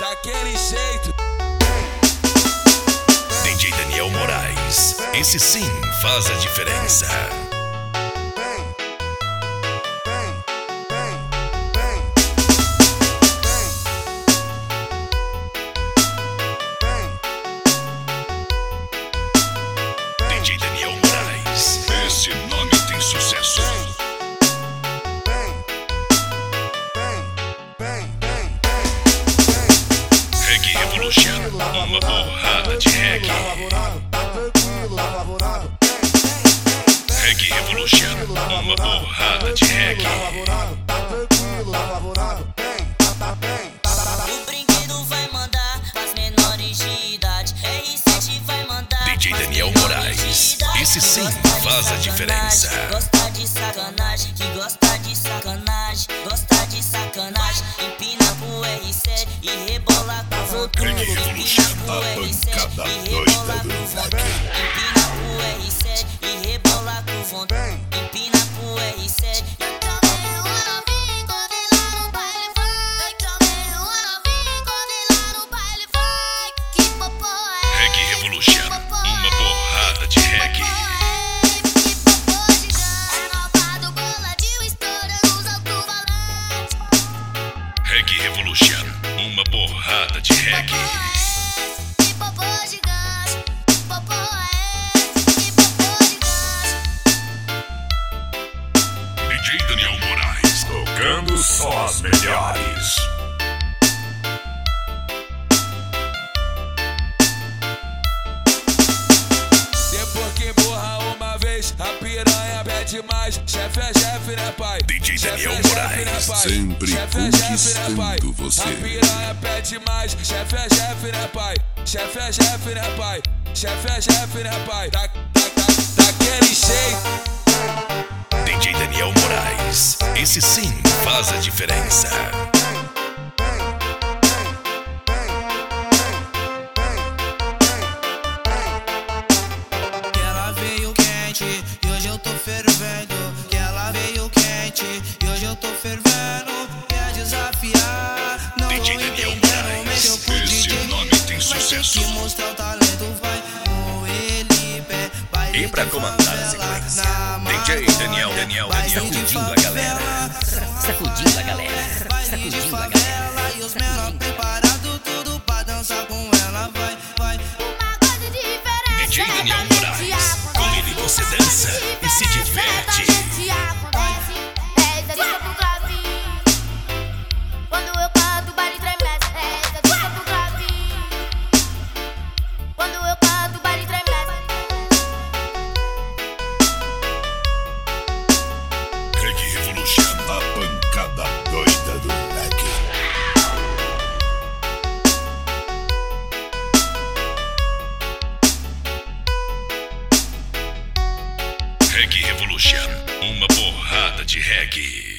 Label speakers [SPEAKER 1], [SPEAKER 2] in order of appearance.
[SPEAKER 1] daquele jeito.
[SPEAKER 2] DJ Daniel Moraes, esse sim faz a diferença. Uma porrada de reggae. Reggae Revolution, uma porrada de reggae.
[SPEAKER 3] O brinquedo vai mandar as menores de idade. R7 vai mandar.
[SPEAKER 2] DJ Daniel Moraes, esse sim faz a diferença.
[SPEAKER 3] Gosta de sacanagem, que gosta de sacanagem, gosta de sacanagem. Empina pro R7 e rebola com vontade.
[SPEAKER 2] Reggae
[SPEAKER 3] Empina
[SPEAKER 2] Revolution,
[SPEAKER 3] pro
[SPEAKER 2] só as melhores.
[SPEAKER 1] Depois que borra uma vez, a piranha pede mais. Chefe é chefe, né, pai?
[SPEAKER 2] DJ Daniel
[SPEAKER 1] é chefe, né,
[SPEAKER 2] Moraes,
[SPEAKER 1] pai?
[SPEAKER 4] sempre
[SPEAKER 1] Chefe é chefe, né,
[SPEAKER 4] conquistando
[SPEAKER 1] pai?
[SPEAKER 4] você.
[SPEAKER 1] A piranha pede mais. Chefe é chefe, né, pai? Chefe é chefe, né, pai? Chefe é chefe, né, pai? Da, da, da, daquele jeito.
[SPEAKER 2] DJ Daniel Moraes, esse sim faz a diferença.
[SPEAKER 5] Que ela veio quente e hoje eu tô fervendo. Que ela veio quente e hoje eu tô fervendo. Quer desafiar? Não
[SPEAKER 2] DJ Daniel
[SPEAKER 5] entendendo. Mexeu com o
[SPEAKER 2] esse nome tem sucesso. E pra comandar a sequência, DJ. Daniel, Daniel, Daniel, sacudindo a galera.
[SPEAKER 6] Sacudindo a galera, sacudindo a
[SPEAKER 5] favela
[SPEAKER 6] galera.
[SPEAKER 5] e os menores preparados tudo pra dançar com ela, vai, vai.
[SPEAKER 2] DJ Daniel Moraes, com ele você dança e se diverte. Reggae Revolution, uma porrada de reggae.